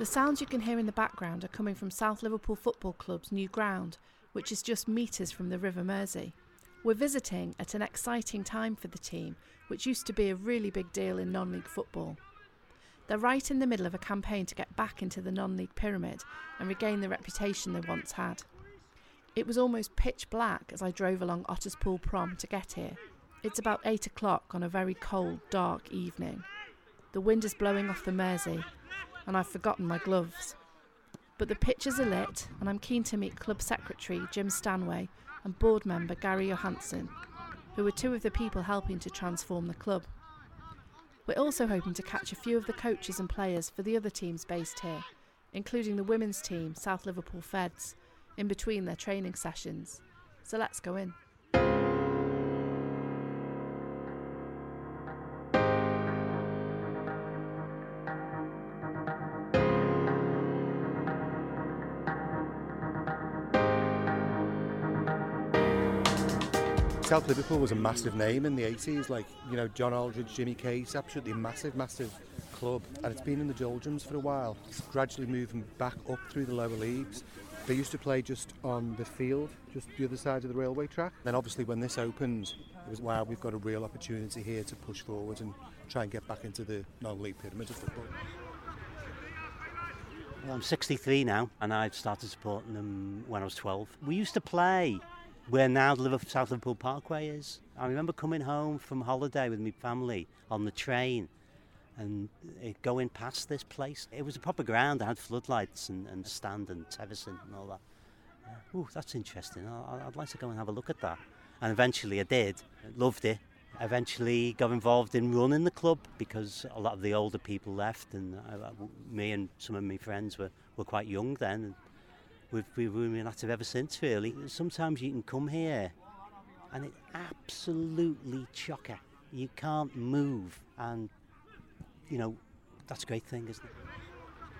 The sounds you can hear in the background are coming from South Liverpool Football Club's new ground, which is just metres from the River Mersey. We're visiting at an exciting time for the team, which used to be a really big deal in non league football. They're right in the middle of a campaign to get back into the non league pyramid and regain the reputation they once had. It was almost pitch black as I drove along Otterspool Prom to get here. It's about 8 o'clock on a very cold, dark evening. The wind is blowing off the Mersey, and I've forgotten my gloves. But the pitches are lit, and I'm keen to meet Club Secretary Jim Stanway and board member Gary Johansson, who are two of the people helping to transform the club. We're also hoping to catch a few of the coaches and players for the other teams based here, including the women's team, South Liverpool Feds, in between their training sessions. So let's go in. South Liverpool was a massive name in the 80s, like, you know, John Aldridge, Jimmy Case, absolutely massive, massive club. And it's been in the doldrums for a while. It's gradually moving back up through the lower leagues. They used to play just on the field, just the other side of the railway track. Then obviously when this opened, it was, wow, we've got a real opportunity here to push forward and try and get back into the non-league pyramid of football. Well, I'm 63 now, and I started supporting them when I was 12. We used to play where now the South Liverpool Parkway is. I remember coming home from holiday with my family on the train and going past this place. It was a proper ground. I had floodlights and, and stand and terracing and all that. Uh, that's interesting. I, I'd like to go and have a look at that. And eventually I did. Loved it. Eventually got involved in running the club because a lot of the older people left and I, me and some of my friends were, were quite young then. We've, we've been active ever since, really. Sometimes you can come here and it's absolutely chocker. You can't move, and you know that's a great thing, isn't it?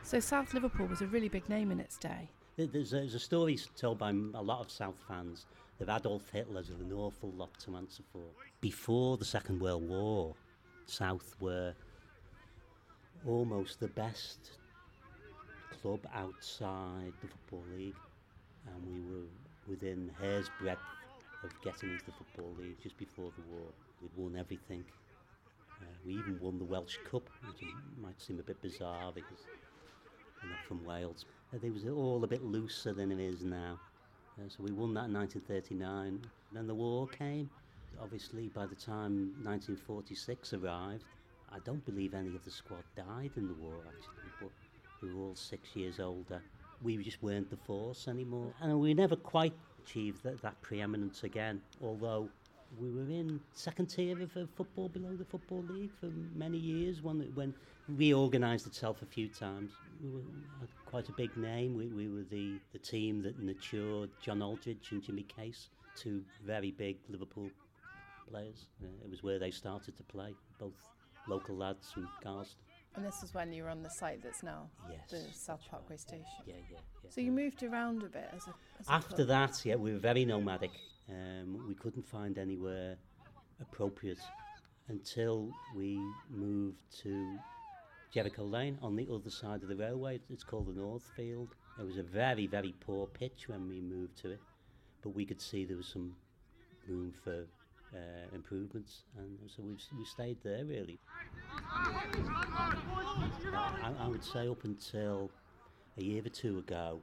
So South Liverpool was a really big name in its day. There's a, there's a story told by a lot of South fans that Adolf Hitler's with an awful lot to answer for. Before the Second World War, South were almost the best club outside the Football League, and we were within hair's breadth of getting into the Football League just before the war. We'd won everything. Uh, we even won the Welsh Cup, which might seem a bit bizarre because we're not from Wales. Uh, it was all a bit looser than it is now. Uh, so we won that in 1939. Then the war came. Obviously, by the time 1946 arrived, I don't believe any of the squad died in the war actually, we were all six years older. We just weren't the force anymore. And we never quite achieved that, that preeminence again, although we were in second tier of, football below the Football League for many years when it when reorganised itself a few times. We were quite a big name. We, we were the, the team that nurtured John Aldridge and Jimmy Case, two very big Liverpool players. Uh, it was where they started to play, both local lads from Garston. And this is when you were on the site that's now yes, the South Parkway right. station. Yeah, yeah, yeah. So you moved around a bit as a. As After that, yeah, we were very nomadic. Um, we couldn't find anywhere appropriate until we moved to Jericho Lane on the other side of the railway. It's called the Northfield. It was a very, very poor pitch when we moved to it, but we could see there was some room for uh, improvements, and so we we stayed there really. I, I would say up until a year or two ago,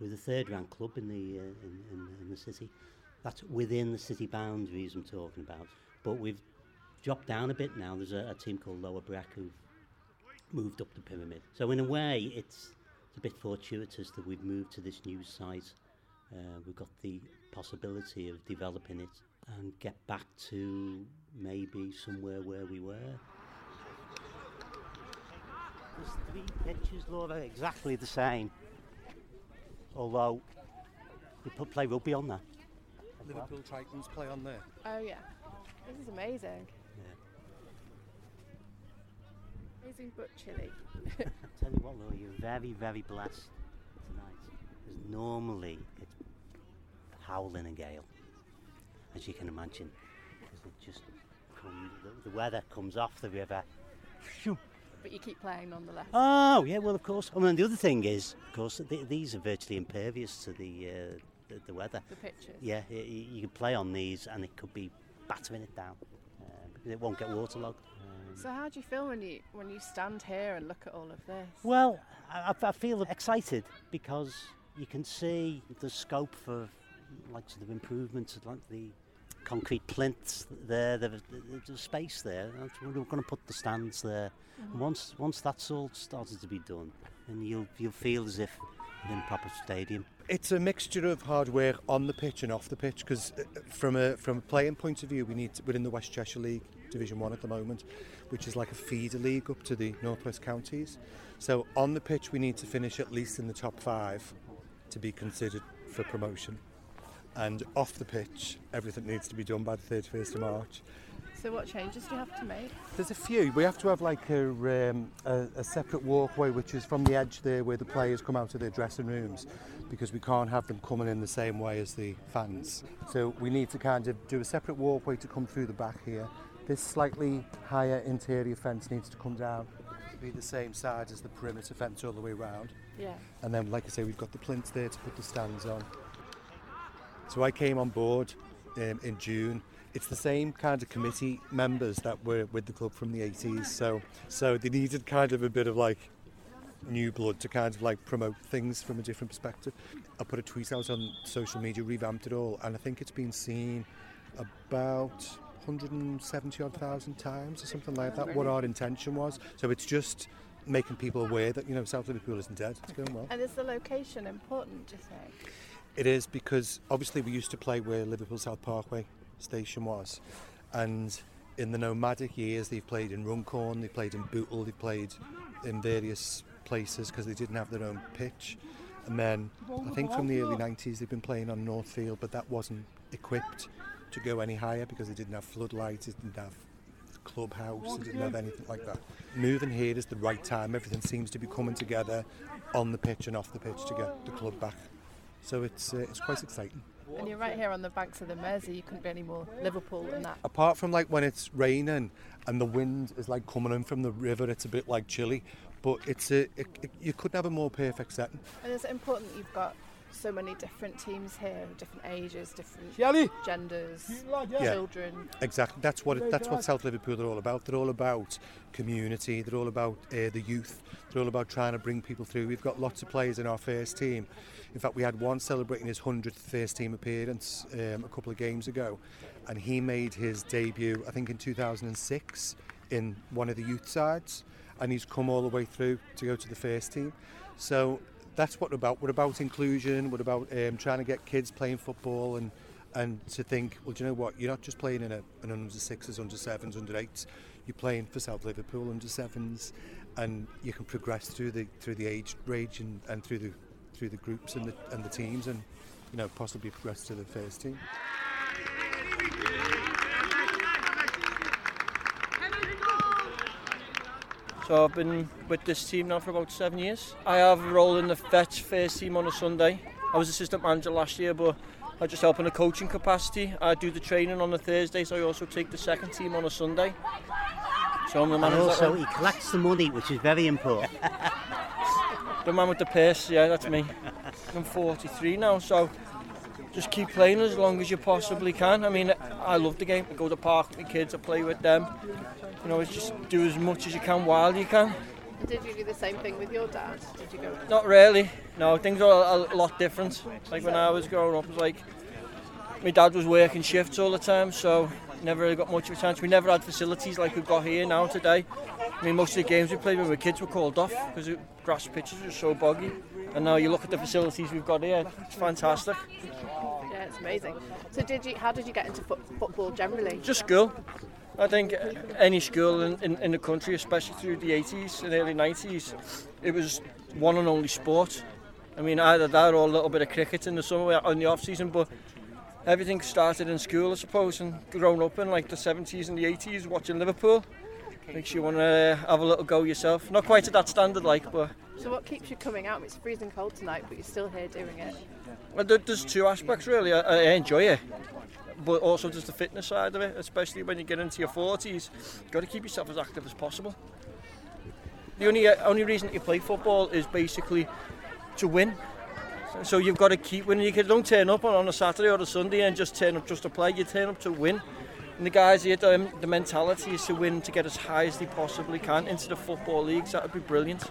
we were the third ranked club in the uh, in, in, in the city. That's within the city boundaries I'm talking about. But we've dropped down a bit now. There's a, a team called Lower Breck who've moved up the pyramid. So in a way, it's, it's a bit fortuitous that we've moved to this new site. Uh, we've got the possibility of developing it and get back to maybe somewhere where we were. three pitches, Laura, exactly the same. Although we put play rugby on there. Liverpool Tritons play on there. Oh yeah, this is amazing. Yeah. Amazing but chilly. Tell you what, Laura, you're very, very blessed tonight. Because normally it's howling a gale, as you can imagine. Because it just comes, the, the weather comes off the river. Phew. But you keep playing nonetheless. Oh, yeah, well, of course. I mean, the other thing is, of course, th- these are virtually impervious to the, uh, the, the weather. The pictures. Yeah, y- y- you can play on these and it could be battering it down. Uh, it won't get waterlogged. Um, So how do you feel when you when you stand here and look at all of this? Well, I, I- I feel excited because you can see the scope for like sort of improvements, like the concrete plinths there, the, the, the space there. We're going to put the stands there. And once once that's all started to be done, then you'll you'll feel as if you're in a proper stadium. It's a mixture of hard work on the pitch and off the pitch because uh, from a from a playing point of view, we need to, we're in the West Cheshire League Division One at the moment, which is like a feeder league up to the Northwest counties. So on the pitch, we need to finish at least in the top five to be considered for promotion. And off the pitch, everything needs to be done by the 31st of March. So what changes do you have to make? There's a few. We have to have like a, um, a, a separate walkway, which is from the edge there where the players come out of their dressing rooms, because we can't have them coming in the same way as the fans. So we need to kind of do a separate walkway to come through the back here. This slightly higher interior fence needs to come down to be the same size as the perimeter fence all the way around. Yeah. And then, like I say, we've got the plinth there to put the stands on. So I came on board um, in June. It's the same kind of committee members that were with the club from the 80s. So, so they needed kind of a bit of like new blood to kind of like promote things from a different perspective. I put a tweet out on social media, revamped it all, and I think it's been seen about 170 odd thousand times or something like that. What our intention was. So it's just making people aware that you know South Liverpool isn't dead. It's going well. And is the location important, do you think? It is because obviously we used to play where Liverpool South Parkway station was, and in the nomadic years they've played in Runcorn, they've played in Bootle, they've played in various places because they didn't have their own pitch. And then I think from the early 90s they've been playing on Northfield, but that wasn't equipped to go any higher because they didn't have floodlights, it didn't have clubhouse, it didn't have anything like that. Moving here is the right time. Everything seems to be coming together on the pitch and off the pitch to get the club back. So it's uh, it's quite exciting. And you're right here on the banks of the Mersey. You couldn't be any more Liverpool than that. Apart from like when it's raining and the wind is like coming in from the river, it's a bit like chilly. But it's a it, it, you couldn't have a more perfect setting. And it's important that you've got so many different teams here, different ages, different genders, Yeah. children? Exactly. That's what it, that's what South Liverpool are all about. They're all about community. They're all about uh, the youth. They're all about trying to bring people through. We've got lots of players in our first team. In fact, we had one celebrating his 100th first team appearance um, a couple of games ago, and he made his debut, I think, in 2006 in one of the youth sides, and he's come all the way through to go to the first team. So that's what about. We're about inclusion. We're about um, trying to get kids playing football and and to think, well, do you know what? You're not just playing in a, an under sixes, under sevens, under eights. You're playing for South Liverpool under sevens, and you can progress through the through the age range and, and through the through the groups and the and the teams, and you know possibly progress to the first team. So I've been with this team now for about seven years. I have a role in the Vets first team on a Sunday. I was assistant manager last year, but I just help in a coaching capacity. I do the training on a Thursday, so I also take the second team on a Sunday. So I'm the man, And also, he collects the money, which is very important. the man with the purse. Yeah, that's me. I'm 43 now, so just keep playing as long as you possibly can. I mean, I love the game. I go to the park with my kids, I play with them. You know, it's just do as much as you can while you can. Did you do the same thing with your dad? Did you go? Not really. No, things are a lot different. Like when I was growing up, it was like my dad was working shifts all the time, so never really got much of a chance. We never had facilities like we've got here now today. I mean, most of the games we played when we were kids were called off because the grass pitches were so boggy. And now you look at the facilities we've got here, it's fantastic. Yeah, it's amazing. So did you? How did you get into foot, football generally? Just school. I think any school in, in, in the country, especially through the 80s and early 90s, it was one and only sport. I mean, either that or a little bit of cricket in the summer in the off season, but everything started in school, I suppose, and grown up in like the 70s and the 80s watching Liverpool. Makes you want to have a little go yourself. Not quite at that standard, like, but. So, what keeps you coming out? It's freezing cold tonight, but you're still here doing it. Well, there's two aspects really. I, I enjoy it, but also just the fitness side of it, especially when you get into your 40s. You've got to keep yourself as active as possible. The only uh, only reason you play football is basically to win. So you've got to keep winning. You don't turn up on, on a Saturday or a Sunday and just turn up just to play. You turn up to win. And the guys here, the, the mentality is to win to get as high as they possibly can into the football leagues. That would be brilliant.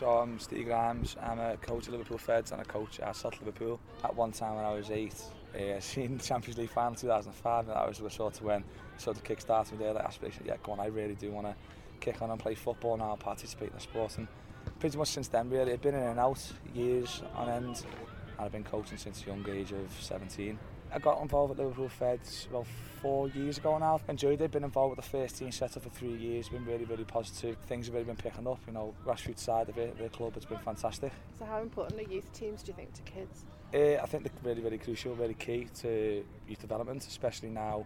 So I'm Steve Grimes, I'm a coach at Liverpool Feds and a coach at South Liverpool. At one time when I was eight, uh, seen the Champions League final 2005 and I was sort of when sort of kick-started me there, that aspiration, yeah, go on, I really do want to kick on and play football now participate in the sport. And pretty much since then, really, I've been in and out years on end. I've been coaching since a young age of 17. I got involved with Liverpool Feds about four years ago now. Enjoyed it, been involved with the first team set up for three years, been really, really positive. Things have really been picking up, you know, grassroots side of it, the club, it's been fantastic. So how important are youth teams, do you think, to kids? Uh, I think they're really, really crucial, really key to youth development, especially now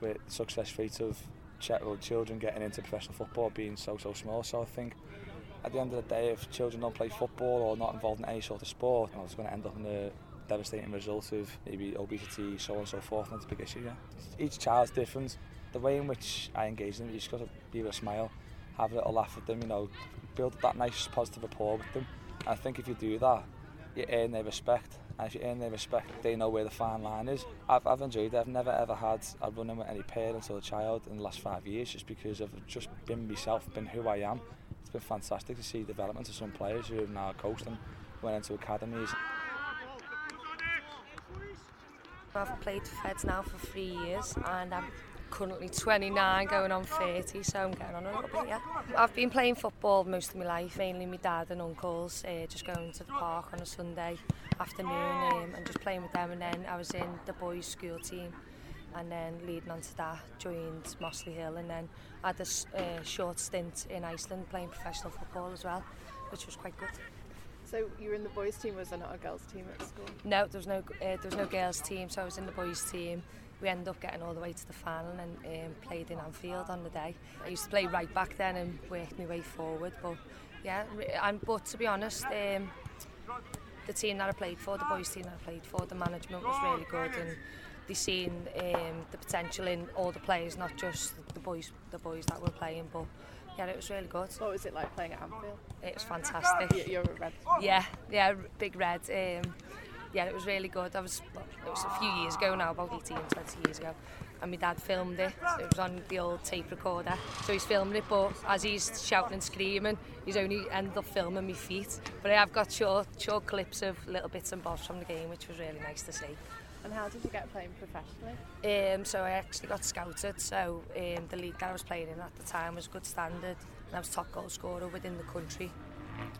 with the success rate of children getting into professional football being so, so small. So I think at the end of the day, if children don't play football or not involved in any sort of sport, you know, it's going to end up in a devastating result of maybe obesity, so on and so forth, and that's a big issue, yeah. Each child's different. The way in which I engage them, you just got to be with a smile, have a little laugh with them, you know, build that nice positive rapport with them. And I think if you do that, you earn their respect. And if you earn their respect, they know where the fine line is. I've, I've enjoyed it. I've never ever had a run-in with any parent or child in the last five years just because I've just been myself, been who I am. it's been fantastic to see development of some players who have now coached and went into academies. I've played Feds now for three years and I'm currently 29 going on 30 so I'm getting on a little bit yeah. I've been playing football most of my life mainly my dad and uncles uh, just going to the park on a Sunday afternoon um, and just playing with them and then I was in the boys school team and then leading on to that joined Mossley Hill and then had a uh, short stint in Iceland playing professional football as well which was quite good. So you were in the boys' team, was there not a girls' team at school? No, there was no uh, there was no girls' team, so I was in the boys' team. We ended up getting all the way to the final and um, played in Anfield on the day. I used to play right back then and worked my way forward, but yeah, and but to be honest, um, the team that I played for, the boys' team that I played for, the management was really good and they seen um, the potential in all the players, not just the boys, the boys that were playing, but yeah, it was really good. What was it like playing at Anfield? It was fantastic. You're a red. Yeah, yeah, big red. Um, yeah, it was really good. I was, it was a few years ago now, about 18, 20 years ago. And my dad filmed it. It was on the old tape recorder. So he's filming it, but as he's shouting and screaming, he's only ended up filming my feet. But I have got short, short clips of little bits and bobs from the game, which was really nice to see. And how did you get playing professionally? Um, so I actually got scouted. So um, the league that I was playing in at the time was good standard, and I was top goal scorer within the country.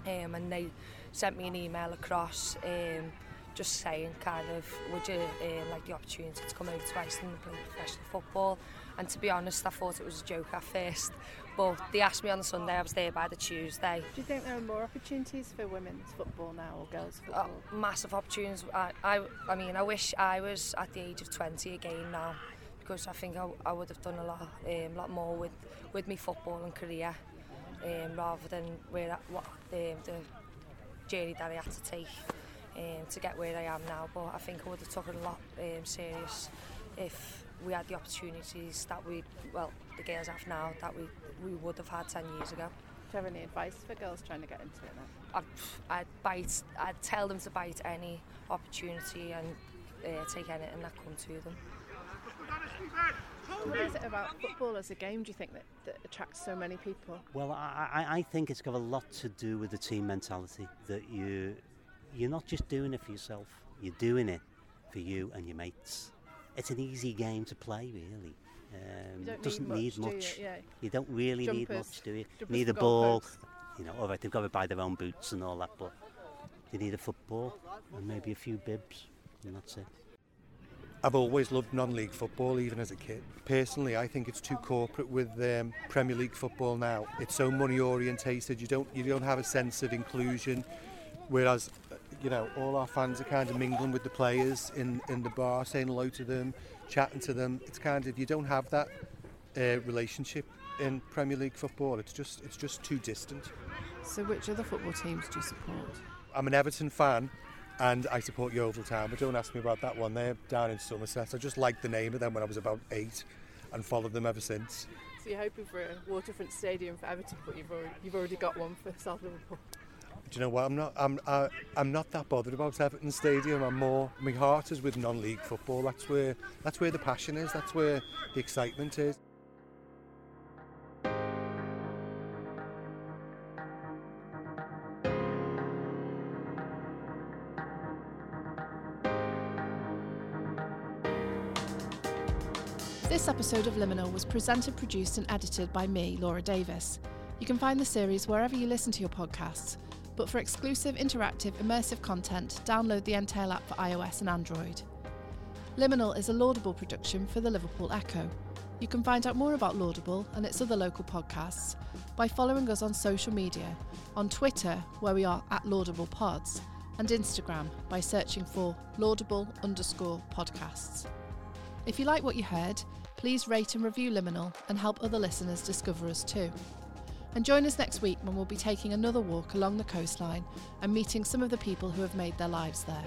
Um, and they sent me an email across, um, just saying kind of, would you um, like the opportunity to come over to Iceland and play professional football? And to be honest, I thought it was a joke at first. But they asked me on the Sunday, I was there by the Tuesday. Do you think there are more opportunities for women's football now or girls' football? Uh, massive opportunities. I, I, I mean, I wish I was at the age of 20 again now because I think I, I would have done a lot, um, lot more with, with my football and career um, rather than where what um, the journey that I had to take um, to get where I am now. But I think I would have taken a lot um, serious if we had the opportunities that we, well, the girls have now that we we would have had 10 years ago. Do you have any advice for girls trying to get into it now? I'd, I'd bite, I'd tell them to bite any opportunity and uh, take anything that come to them. What is it about football as a game, do you think, that, that attracts so many people? Well, I, I think it's got a lot to do with the team mentality, that you, you're not just doing it for yourself, you're doing it for you and your mates. It's an easy game to play, really. Um, don't doesn't need need much, do you? Yeah. You don't really need Jumpers. much, do you? Jumpers need a ball, goalposts. you know, all right, they've got to buy their own boots and all that, but you need a football and maybe a few bibs. and that's it. I've always loved non-league football, even as a kid. Personally, I think it's too corporate with um, Premier League football now. It's so money orientated. You don't you don't have a sense of inclusion. Whereas, you know, all our fans are kind of mingling with the players in in the bar, saying hello to them, chatting to them. It's kind of you don't have that uh, relationship in Premier League football. It's just it's just too distant. So, which other football teams do you support? I'm an Everton fan and I support Yeovil Town, but don't ask me about that one. They're down in Somerset. I just liked the name of them when I was about eight and followed them ever since. So, you're hoping for a waterfront stadium for Everton, but you've already, you've already got one for South Liverpool. Do you know what? I'm not. I'm. Uh, I'm not that bothered about Everton Stadium. I'm more. My heart is with non-league football. That's where. That's where the passion is. That's where the excitement is. This episode of Liminal was presented, produced, and edited by me, Laura Davis. You can find the series wherever you listen to your podcasts, but for exclusive, interactive, immersive content, download the Entale app for iOS and Android. Liminal is a Laudable production for the Liverpool Echo. You can find out more about Laudable and its other local podcasts by following us on social media, on Twitter, where we are at Laudable Pods, and Instagram by searching for Laudable underscore podcasts. If you like what you heard, please rate and review Liminal and help other listeners discover us too. And join us next week when we'll be taking another walk along the coastline and meeting some of the people who have made their lives there.